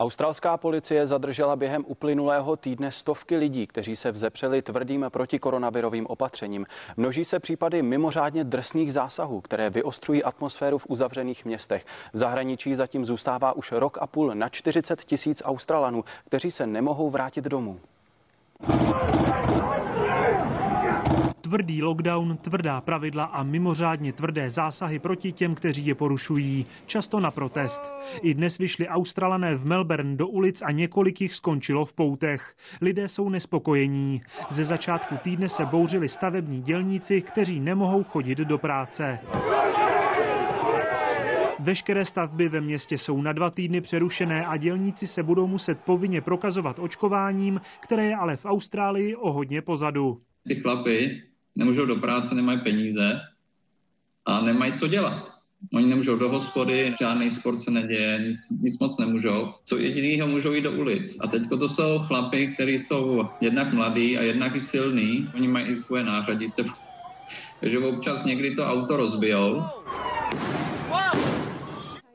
Australská policie zadržela během uplynulého týdne stovky lidí, kteří se vzepřeli tvrdým protikoronavirovým opatřením. Množí se případy mimořádně drsných zásahů, které vyostřují atmosféru v uzavřených městech. V zahraničí zatím zůstává už rok a půl na 40 tisíc Australanů, kteří se nemohou vrátit domů. Tvrdý lockdown, tvrdá pravidla a mimořádně tvrdé zásahy proti těm, kteří je porušují, často na protest. I dnes vyšli Australané v Melbourne do ulic a několik jich skončilo v poutech. Lidé jsou nespokojení. Ze začátku týdne se bouřili stavební dělníci, kteří nemohou chodit do práce. Veškeré stavby ve městě jsou na dva týdny přerušené a dělníci se budou muset povinně prokazovat očkováním, které je ale v Austrálii o hodně pozadu. Ty chlapy nemůžou do práce, nemají peníze a nemají co dělat. Oni nemůžou do hospody, žádný sport se neděje, nic, nic moc nemůžou. Co jedinýho můžou jít do ulic. A teď to jsou chlapy, kteří jsou jednak mladí a jednak i silní. Oni mají i svoje nářadí se, takže občas někdy to auto rozbijou.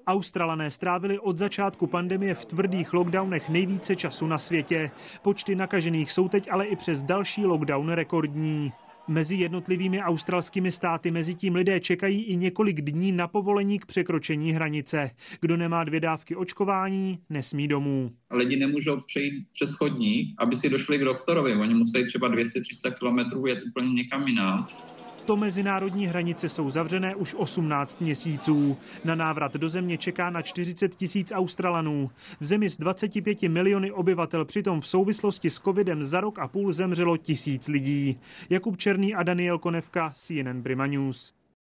Australané strávili od začátku pandemie v tvrdých lockdownech nejvíce času na světě. Počty nakažených jsou teď ale i přes další lockdown rekordní. Mezi jednotlivými australskými státy mezi tím lidé čekají i několik dní na povolení k překročení hranice. Kdo nemá dvě dávky očkování, nesmí domů. Lidi nemůžou přejít přes chodník, aby si došli k doktorovi. Oni musí třeba 200-300 kilometrů jet úplně někam jinam to mezinárodní hranice jsou zavřené už 18 měsíců. Na návrat do země čeká na 40 tisíc Australanů. V zemi s 25 miliony obyvatel přitom v souvislosti s covidem za rok a půl zemřelo tisíc lidí. Jakub Černý a Daniel Konevka, CNN Prima News.